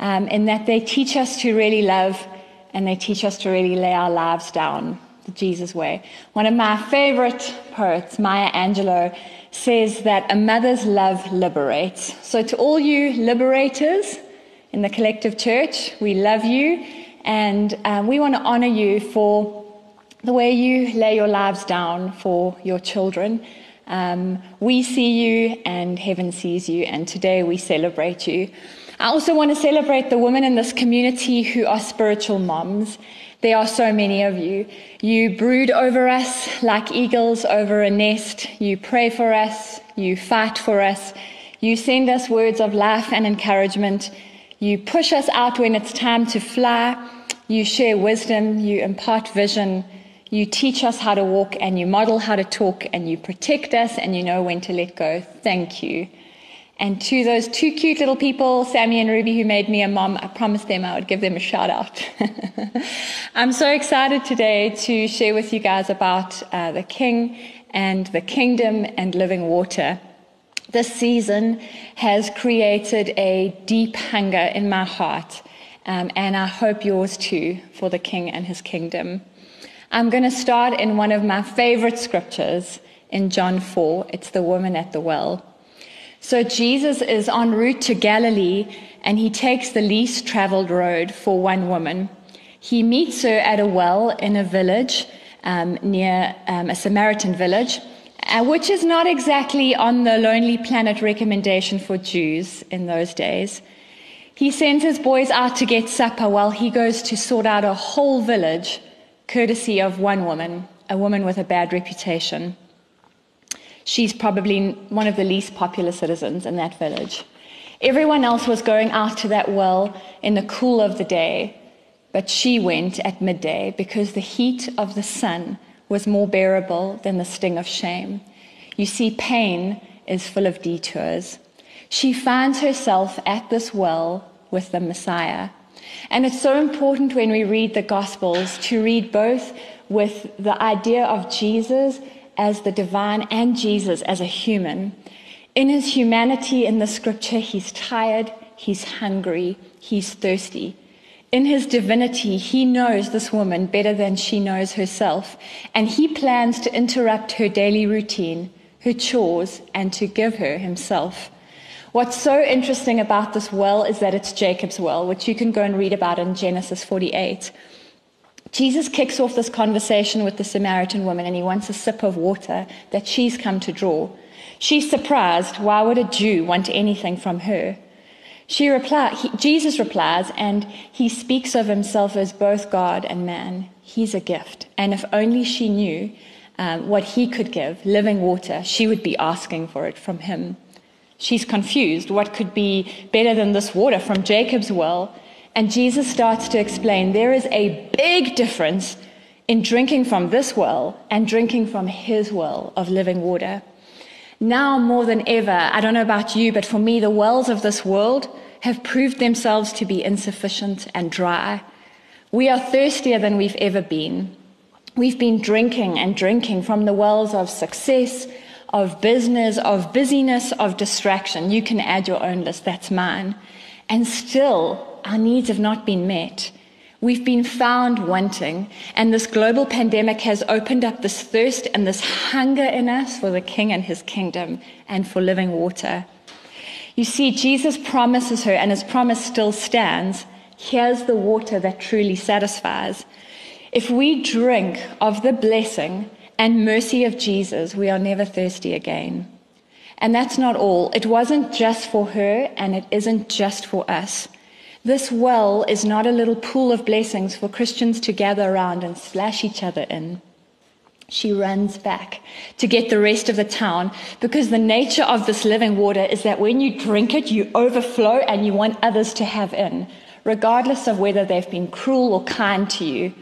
um, in that they teach us to really love and they teach us to really lay our lives down the Jesus way. One of my favorite poets, Maya Angelou, says that a mother's love liberates. So, to all you liberators in the collective church, we love you and um, we want to honor you for the way you lay your lives down for your children. Um, we see you and heaven sees you, and today we celebrate you. I also want to celebrate the women in this community who are spiritual moms. There are so many of you. You brood over us like eagles over a nest. You pray for us. You fight for us. You send us words of life and encouragement. You push us out when it's time to fly. You share wisdom. You impart vision. You teach us how to walk and you model how to talk and you protect us and you know when to let go. Thank you. And to those two cute little people, Sammy and Ruby, who made me a mom, I promised them I would give them a shout out. I'm so excited today to share with you guys about uh, the King and the kingdom and living water. This season has created a deep hunger in my heart, um, and I hope yours too, for the King and his kingdom. I'm going to start in one of my favorite scriptures in John 4. It's the woman at the well. So Jesus is en route to Galilee and he takes the least traveled road for one woman. He meets her at a well in a village um, near um, a Samaritan village, uh, which is not exactly on the Lonely Planet recommendation for Jews in those days. He sends his boys out to get supper while he goes to sort out a whole village courtesy of one woman, a woman with a bad reputation. She's probably one of the least popular citizens in that village. Everyone else was going out to that well in the cool of the day, but she went at midday because the heat of the sun was more bearable than the sting of shame. You see, pain is full of detours. She finds herself at this well with the Messiah, and it's so important when we read the Gospels to read both with the idea of Jesus as the divine and Jesus as a human. In his humanity in the scripture, he's tired, he's hungry, he's thirsty. In his divinity, he knows this woman better than she knows herself, and he plans to interrupt her daily routine, her chores, and to give her himself. What's so interesting about this well is that it's Jacob's well, which you can go and read about in Genesis 48. Jesus kicks off this conversation with the Samaritan woman and he wants a sip of water that she's come to draw. She's surprised. Why would a Jew want anything from her? She he, Jesus replies, and he speaks of himself as both God and man. He's a gift. And if only she knew um, what he could give, living water, she would be asking for it from him. She's confused. What could be better than this water from Jacob's well? And Jesus starts to explain there is a big difference in drinking from this well and drinking from his well of living water. Now more than ever, I don't know about you, but for me, the wells of this world have proved themselves to be insufficient and dry. We are thirstier than we've ever been. We've been drinking and drinking from the wells of success, of business, of busyness, of distraction. You can add your own list, that's mine. And still, our needs have not been met. We've been found wanting, and this global pandemic has opened up this thirst and this hunger in us for the King and his kingdom and for living water. You see, Jesus promises her, and his promise still stands. Here's the water that truly satisfies. If we drink of the blessing and mercy of Jesus, we are never thirsty again. And that's not all. It wasn't just for her, and it isn't just for us. This well is not a little pool of blessings for Christians to gather around and slash each other in. She runs back to get the rest of the town because the nature of this living water is that when you drink it, you overflow and you want others to have in. regardless of whether they've been cruel or kind to you.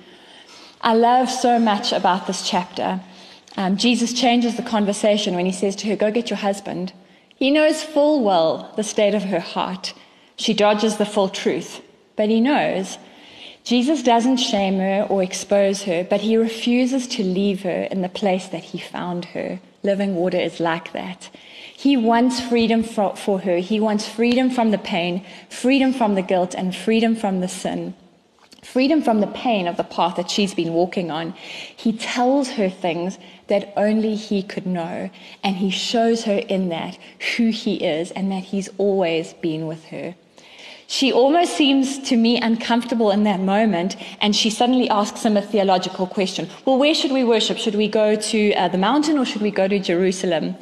I love so much about this chapter. Um, Jesus changes the conversation when he says to her, Go get your husband. He knows full well the state of her heart. She dodges the full truth, but he knows. Jesus doesn't shame her or expose her, but he refuses to leave her in the place that he found her. Living water is like that. He wants freedom for, for her. He wants freedom from the pain, freedom from the guilt, and freedom from the sin freedom from the pain of the path that she's been walking on. He tells her things that only he could know, and he shows her in that who he is and that he's always been with her. She almost seems to me uncomfortable in that moment, and she suddenly asks him a theological question. Well, where should we worship? Should we go to uh, the mountain or should we go to Jerusalem?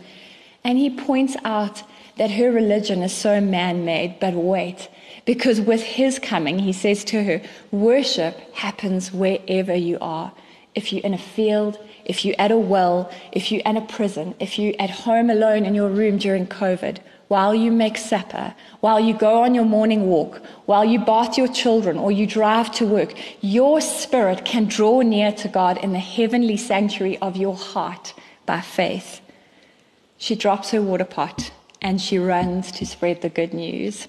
And he points out that her religion is so man made, but wait, because with his coming, he says to her, worship happens wherever you are. If you're in a field, if you're at a well, if you're in a prison, if you're at home alone in your room during COVID, while you make supper, while you go on your morning walk, while you bath your children or you drive to work, your spirit can draw near to God in the heavenly sanctuary of your heart by faith. She drops her water pot and she runs to spread the good news.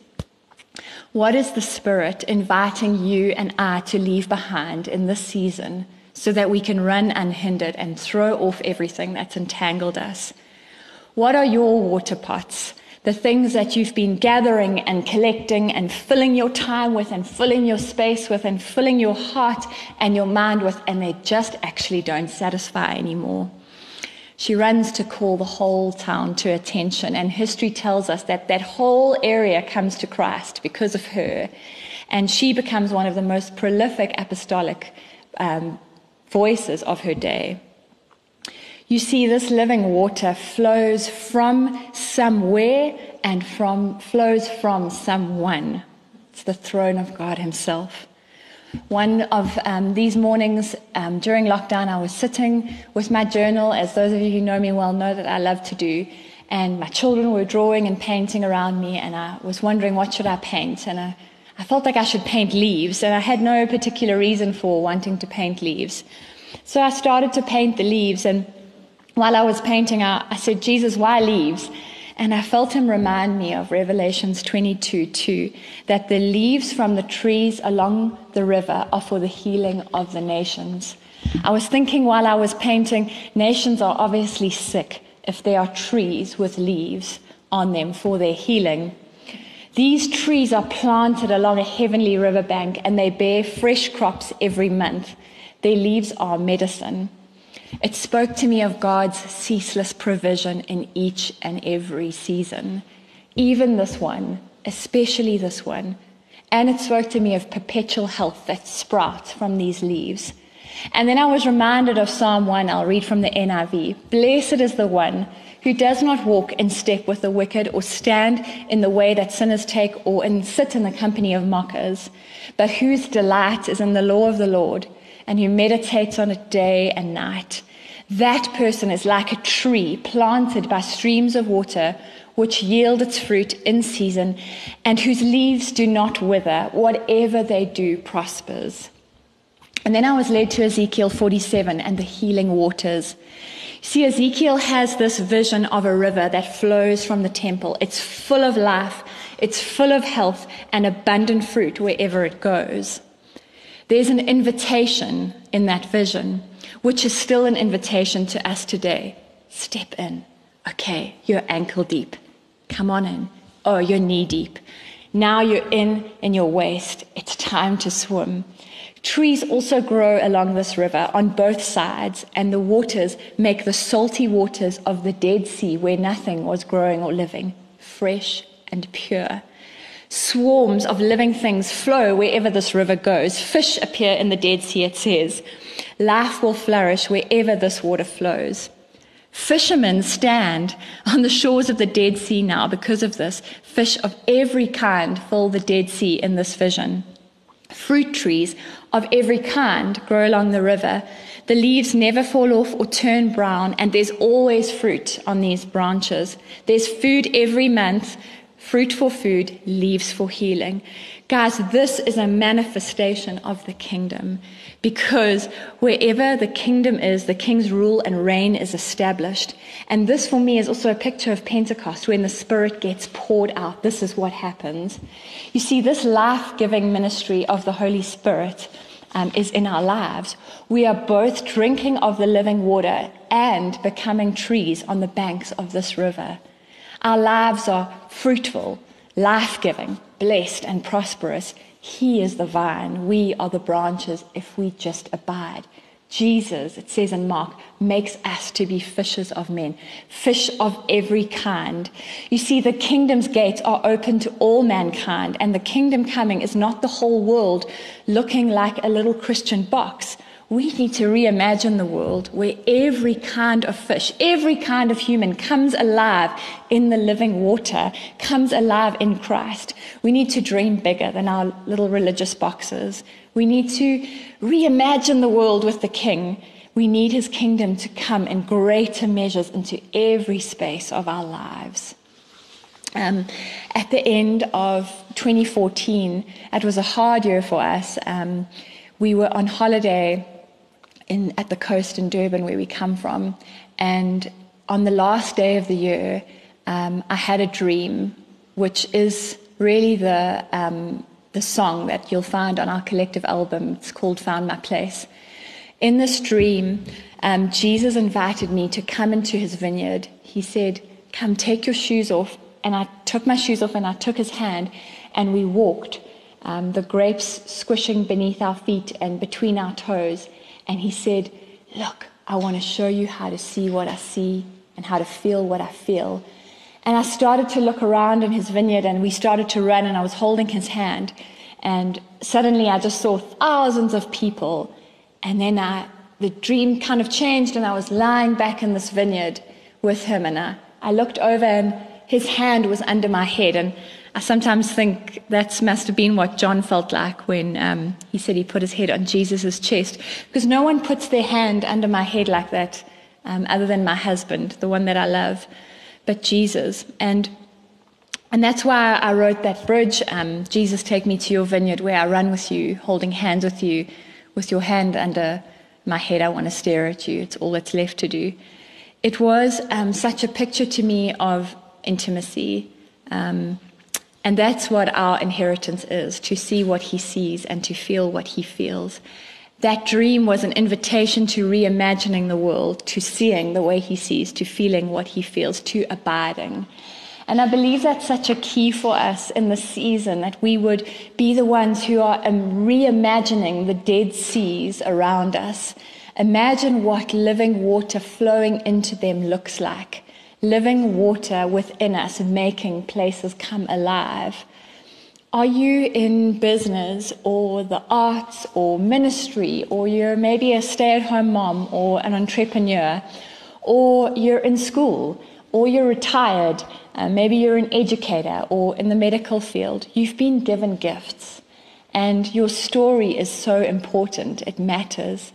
What is the Spirit inviting you and I to leave behind in this season so that we can run unhindered and throw off everything that's entangled us? What are your water pots? The things that you've been gathering and collecting and filling your time with and filling your space with and filling your heart and your mind with, and they just actually don't satisfy anymore. She runs to call the whole town to attention, and history tells us that that whole area comes to Christ because of her, and she becomes one of the most prolific apostolic um, voices of her day. You see, this living water flows from somewhere and from flows from someone. It's the throne of God Himself. One of um, these mornings um, during lockdown, I was sitting with my journal, as those of you who know me well know that I love to do. And my children were drawing and painting around me, and I was wondering what should I paint. And I, I felt like I should paint leaves, and I had no particular reason for wanting to paint leaves. So I started to paint the leaves, and while I was painting, I, I said, Jesus, why leaves? And I felt him remind me of Revelations 22 2, that the leaves from the trees along the river are for the healing of the nations. I was thinking while I was painting, nations are obviously sick if there are trees with leaves on them for their healing. These trees are planted along a heavenly riverbank and they bear fresh crops every month. Their leaves are medicine. It spoke to me of God's ceaseless provision in each and every season, even this one, especially this one. And it spoke to me of perpetual health that sprouts from these leaves. And then I was reminded of Psalm 1. I'll read from the NIV. Blessed is the one who does not walk in step with the wicked or stand in the way that sinners take or in, sit in the company of mockers, but whose delight is in the law of the Lord and who meditates on it day and night. That person is like a tree planted by streams of water, which yield its fruit in season, and whose leaves do not wither. Whatever they do prospers. And then I was led to Ezekiel 47 and the healing waters. See, Ezekiel has this vision of a river that flows from the temple. It's full of life, it's full of health and abundant fruit wherever it goes. There's an invitation in that vision, which is still an invitation to us today. Step in. Okay, you're ankle deep. Come on in. Oh, you're knee deep. Now you're in in your waist. It's time to swim. Trees also grow along this river on both sides, and the waters make the salty waters of the Dead Sea, where nothing was growing or living, fresh and pure. Swarms of living things flow wherever this river goes. Fish appear in the Dead Sea, it says. Life will flourish wherever this water flows. Fishermen stand on the shores of the Dead Sea now because of this. Fish of every kind fill the Dead Sea in this vision. Fruit trees of every kind grow along the river. The leaves never fall off or turn brown, and there's always fruit on these branches. There's food every month fruit for food, leaves for healing. Guys, this is a manifestation of the kingdom because wherever the kingdom is, the king's rule and reign is established. And this for me is also a picture of Pentecost when the Spirit gets poured out. This is what happens. You see, this life giving ministry of the Holy Spirit um, is in our lives. We are both drinking of the living water and becoming trees on the banks of this river. Our lives are fruitful, life giving, blessed, and prosperous. He is the vine. We are the branches if we just abide. Jesus, it says in Mark, makes us to be fishers of men, fish of every kind. You see, the kingdom's gates are open to all mankind, and the kingdom coming is not the whole world looking like a little Christian box. We need to reimagine the world where every kind of fish, every kind of human comes alive in the living water, comes alive in Christ. We need to dream bigger than our little religious boxes. We need to reimagine the world with the King. We need his kingdom to come in greater measures into every space of our lives. Um, at the end of 2014, it was a hard year for us. Um, we were on holiday in, at the coast in Durban, where we come from. And on the last day of the year, um, I had a dream, which is really the, um, the song that you'll find on our collective album. It's called Found My Place. In this dream, um, Jesus invited me to come into his vineyard. He said, Come, take your shoes off. And I took my shoes off and I took his hand and we walked, um, the grapes squishing beneath our feet and between our toes. And he said, Look, I want to show you how to see what I see and how to feel what I feel. And I started to look around in his vineyard and we started to run and I was holding his hand. And suddenly I just saw thousands of people. And then I, the dream kind of changed and I was lying back in this vineyard with him. And I, I looked over and his hand was under my head. And I sometimes think that must have been what John felt like when um, he said he put his head on Jesus' chest. Because no one puts their hand under my head like that um, other than my husband, the one that I love, but Jesus. And and that's why I wrote that bridge, um, Jesus, take me to your vineyard where I run with you, holding hands with you, with your hand under my head. I want to stare at you. It's all that's left to do. It was um, such a picture to me of intimacy. Um, and that's what our inheritance is to see what he sees and to feel what he feels. That dream was an invitation to reimagining the world, to seeing the way he sees, to feeling what he feels, to abiding. And I believe that's such a key for us in this season that we would be the ones who are um, reimagining the dead seas around us. Imagine what living water flowing into them looks like living water within us, making places come alive. Are you in business or the arts or ministry, or you're maybe a stay at home mom or an entrepreneur, or you're in school, or you're retired, uh, maybe you're an educator or in the medical field? You've been given gifts, and your story is so important, it matters.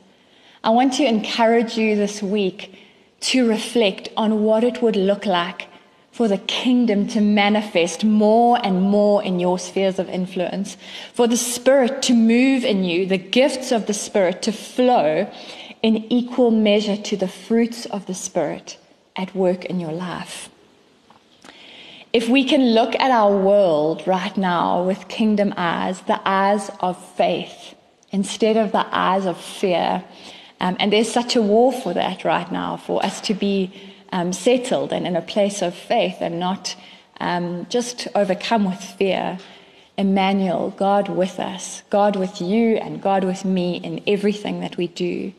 I want to encourage you this week to reflect on what it would look like for the kingdom to manifest more and more in your spheres of influence, for the Spirit to move in you, the gifts of the Spirit to flow in equal measure to the fruits of the Spirit at work in your life. If we can look at our world right now with kingdom eyes, the eyes of faith, instead of the eyes of fear, um, and there's such a war for that right now, for us to be um, settled and in a place of faith and not um, just overcome with fear. Emmanuel, God with us, God with you, and God with me in everything that we do.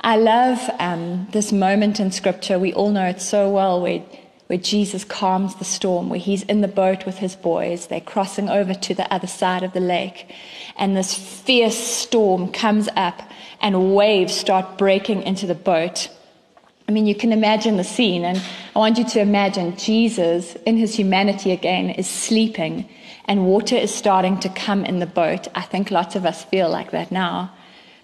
I love um, this moment in Scripture. We all know it so well where, where Jesus calms the storm, where he's in the boat with his boys. They're crossing over to the other side of the lake, and this fierce storm comes up and waves start breaking into the boat. I mean, you can imagine the scene, and I want you to imagine Jesus in his humanity again is sleeping, and water is starting to come in the boat. I think lots of us feel like that now.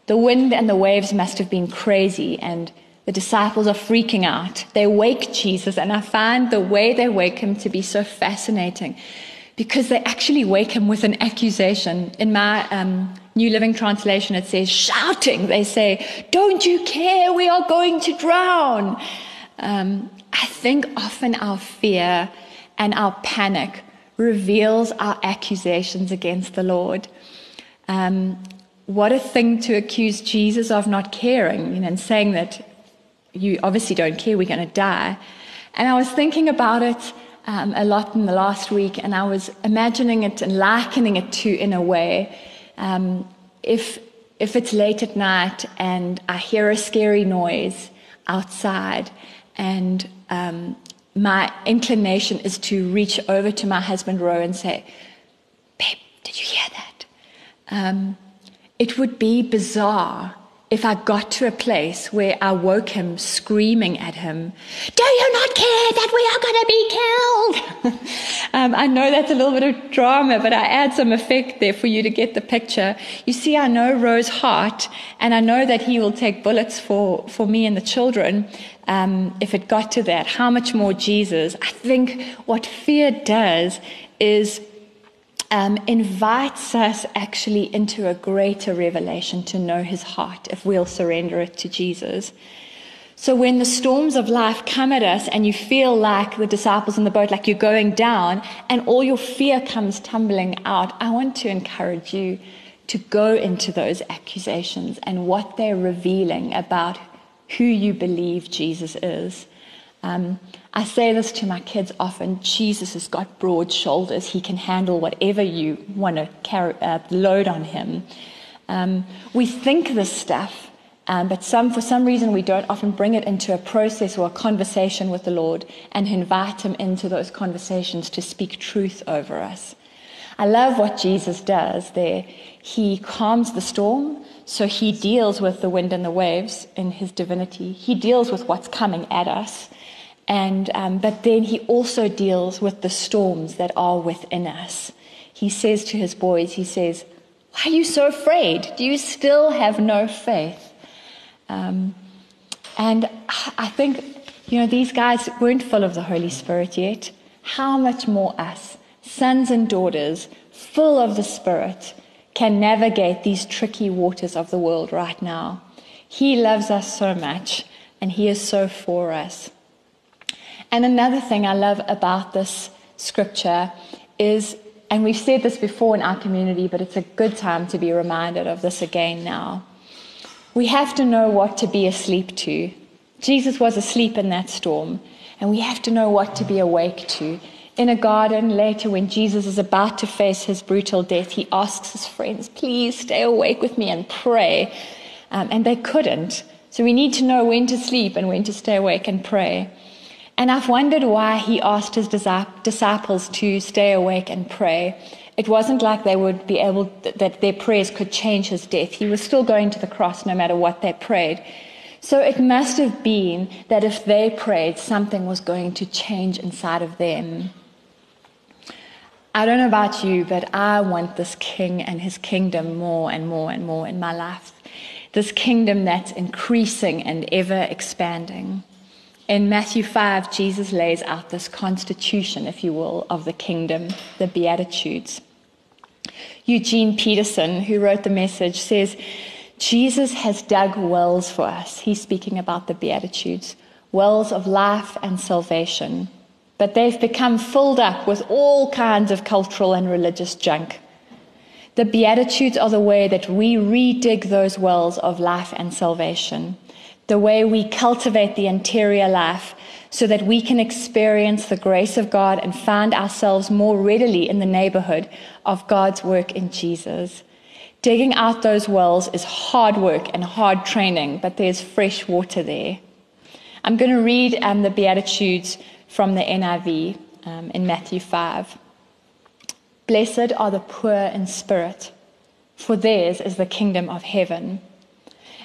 The wind and the waves must have been crazy, and The disciples are freaking out. They wake Jesus, and I find the way they wake him to be so fascinating because they actually wake him with an accusation. In my um, New Living Translation, it says, shouting. They say, Don't you care? We are going to drown. Um, I think often our fear and our panic reveals our accusations against the Lord. Um, what a thing to accuse Jesus of not caring you know, and saying that you obviously don't care, we're going to die. And I was thinking about it um, a lot in the last week, and I was imagining it and likening it to, in a way, um, if, if it's late at night and I hear a scary noise outside, and um, my inclination is to reach over to my husband, Roe, and say, Babe, did you hear that? Um, it would be bizarre if I got to a place where I woke him screaming at him, Do you not care that we are going to be killed? um, I know that's a little bit of drama, but I add some effect there for you to get the picture. You see, I know Roe's heart, and I know that he will take bullets for, for me and the children um, if it got to that. How much more Jesus? I think what fear does is um, invites us actually into a greater revelation to know his heart if we'll surrender it to Jesus. So when the storms of life come at us and you feel like the disciples in the boat, like you're going down and all your fear comes tumbling out, I want to encourage you to go into those accusations and what they're revealing about who you believe Jesus is. Um, I say this to my kids often Jesus has got broad shoulders. He can handle whatever you want to carry, uh, load on him. Um, we think this stuff, um, but some, for some reason we don't often bring it into a process or a conversation with the Lord and invite Him into those conversations to speak truth over us. I love what Jesus does there. He calms the storm, so He deals with the wind and the waves in His divinity. He deals with what's coming at us. And, um, but then he also deals with the storms that are within us. He says to his boys, he says, Why are you so afraid? Do you still have no faith? Um, and I think, you know, these guys weren't full of the Holy Spirit yet. How much more us, sons and daughters, full of the Spirit, can navigate these tricky waters of the world right now? He loves us so much, and He is so for us. And another thing I love about this scripture is, and we've said this before in our community, but it's a good time to be reminded of this again now. We have to know what to be asleep to. Jesus was asleep in that storm, and we have to know what to be awake to. In a garden later, when Jesus is about to face his brutal death, he asks his friends, Please stay awake with me and pray. Um, and they couldn't. So we need to know when to sleep and when to stay awake and pray. And I've wondered why he asked his disciples to stay awake and pray. It wasn't like they would be able, that their prayers could change his death. He was still going to the cross no matter what they prayed. So it must have been that if they prayed, something was going to change inside of them. I don't know about you, but I want this king and his kingdom more and more and more in my life. This kingdom that's increasing and ever expanding. In Matthew 5, Jesus lays out this constitution, if you will, of the kingdom, the Beatitudes. Eugene Peterson, who wrote the message, says, Jesus has dug wells for us. He's speaking about the Beatitudes, wells of life and salvation. But they've become filled up with all kinds of cultural and religious junk. The Beatitudes are the way that we redig those wells of life and salvation the way we cultivate the interior life so that we can experience the grace of God and find ourselves more readily in the neighborhood of God's work in Jesus. Digging out those wells is hard work and hard training, but there's fresh water there. I'm going to read um, the Beatitudes from the NIV um, in Matthew 5. Blessed are the poor in spirit, for theirs is the kingdom of heaven.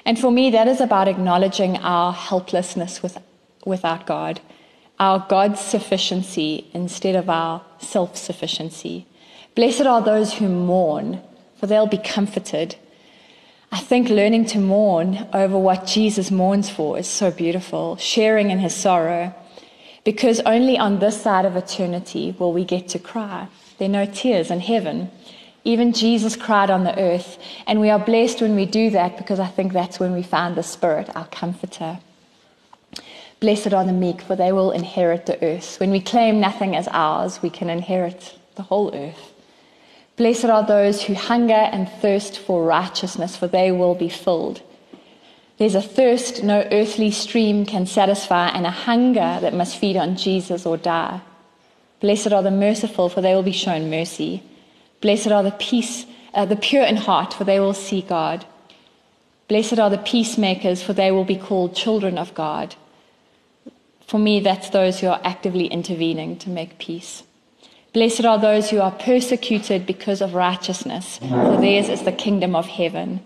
And for me, that is about acknowledging our helplessness with, without God, our God's sufficiency instead of our self sufficiency. Blessed are those who mourn, for they'll be comforted. I think learning to mourn over what Jesus mourns for is so beautiful, sharing in his sorrow, because only on this side of eternity will we get to cry. There are no tears in heaven. Even Jesus cried on the earth, and we are blessed when we do that because I think that's when we find the Spirit, our comforter. Blessed are the meek, for they will inherit the earth. When we claim nothing as ours, we can inherit the whole earth. Blessed are those who hunger and thirst for righteousness, for they will be filled. There's a thirst no earthly stream can satisfy, and a hunger that must feed on Jesus or die. Blessed are the merciful, for they will be shown mercy. Blessed are the peace, uh, the pure in heart, for they will see God. Blessed are the peacemakers, for they will be called children of God. For me, that's those who are actively intervening to make peace. Blessed are those who are persecuted because of righteousness, for theirs is the kingdom of heaven.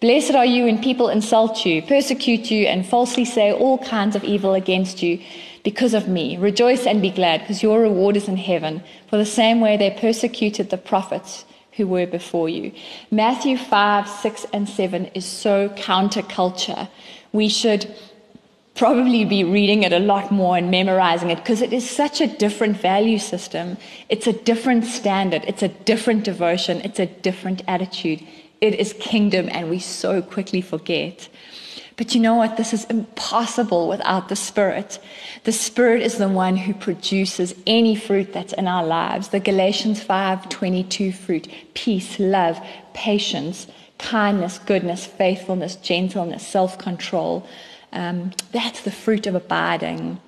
Blessed are you when people insult you, persecute you, and falsely say all kinds of evil against you because of me. Rejoice and be glad, because your reward is in heaven, for the same way they persecuted the prophets who were before you. Matthew 5, 6, and 7 is so counterculture. We should probably be reading it a lot more and memorizing it because it is such a different value system. It's a different standard. It's a different devotion. It's a different attitude. It is kingdom, and we so quickly forget. But you know what? This is impossible without the Spirit. The Spirit is the one who produces any fruit that's in our lives. The Galatians 5:22 fruit: peace, love, patience, kindness, goodness, faithfulness, gentleness, self-control. Um, that's the fruit of abiding.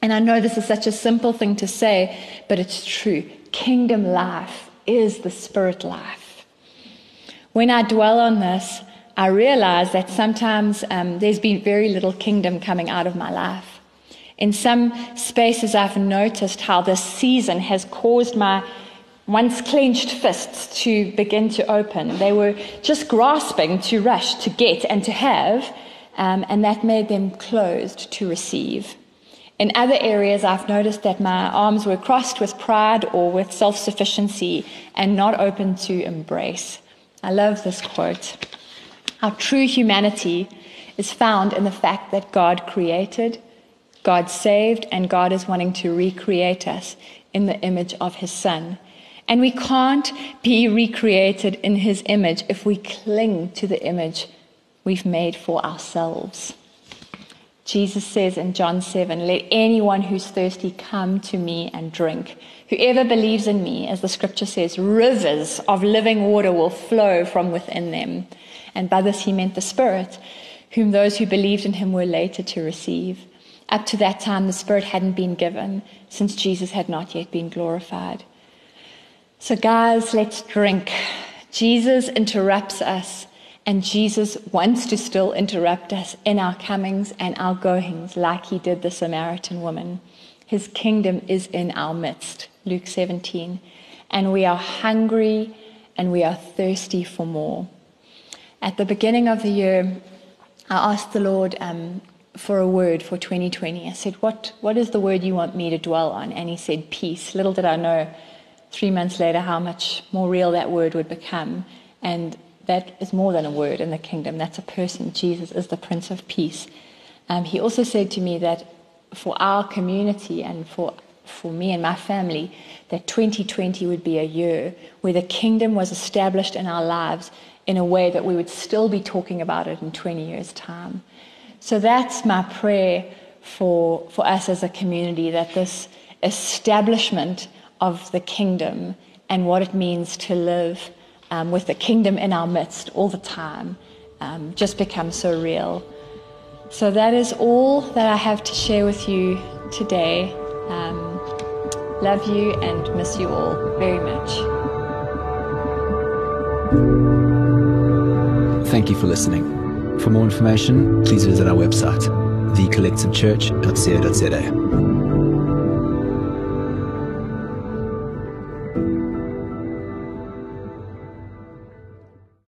And I know this is such a simple thing to say, but it's true. Kingdom life is the spirit life. When I dwell on this, I realize that sometimes um, there's been very little kingdom coming out of my life. In some spaces, I've noticed how this season has caused my once clenched fists to begin to open. They were just grasping to rush, to get, and to have, um, and that made them closed to receive. In other areas, I've noticed that my arms were crossed with pride or with self sufficiency and not open to embrace. I love this quote. Our true humanity is found in the fact that God created, God saved, and God is wanting to recreate us in the image of His Son. And we can't be recreated in His image if we cling to the image we've made for ourselves. Jesus says in John 7, Let anyone who's thirsty come to me and drink. Whoever believes in me, as the scripture says, rivers of living water will flow from within them. And by this he meant the Spirit, whom those who believed in him were later to receive. Up to that time, the Spirit hadn't been given, since Jesus had not yet been glorified. So, guys, let's drink. Jesus interrupts us and Jesus wants to still interrupt us in our comings and our goings, like he did the Samaritan woman. His kingdom is in our midst, Luke 17. And we are hungry and we are thirsty for more. At the beginning of the year, I asked the Lord um, for a word for 2020. I said, what, what is the word you want me to dwell on? And he said, peace. Little did I know three months later how much more real that word would become. And that is more than a word in the kingdom. That's a person. Jesus is the Prince of Peace. Um, he also said to me that for our community and for, for me and my family, that 2020 would be a year where the kingdom was established in our lives in a way that we would still be talking about it in 20 years' time. So that's my prayer for, for us as a community that this establishment of the kingdom and what it means to live um, with the kingdom in our midst all the time um, just becomes so real. So that is all that I have to share with you today. Um, love you and miss you all very much. Thank you for listening. For more information, please visit our website, thecollectivechurch.co.za.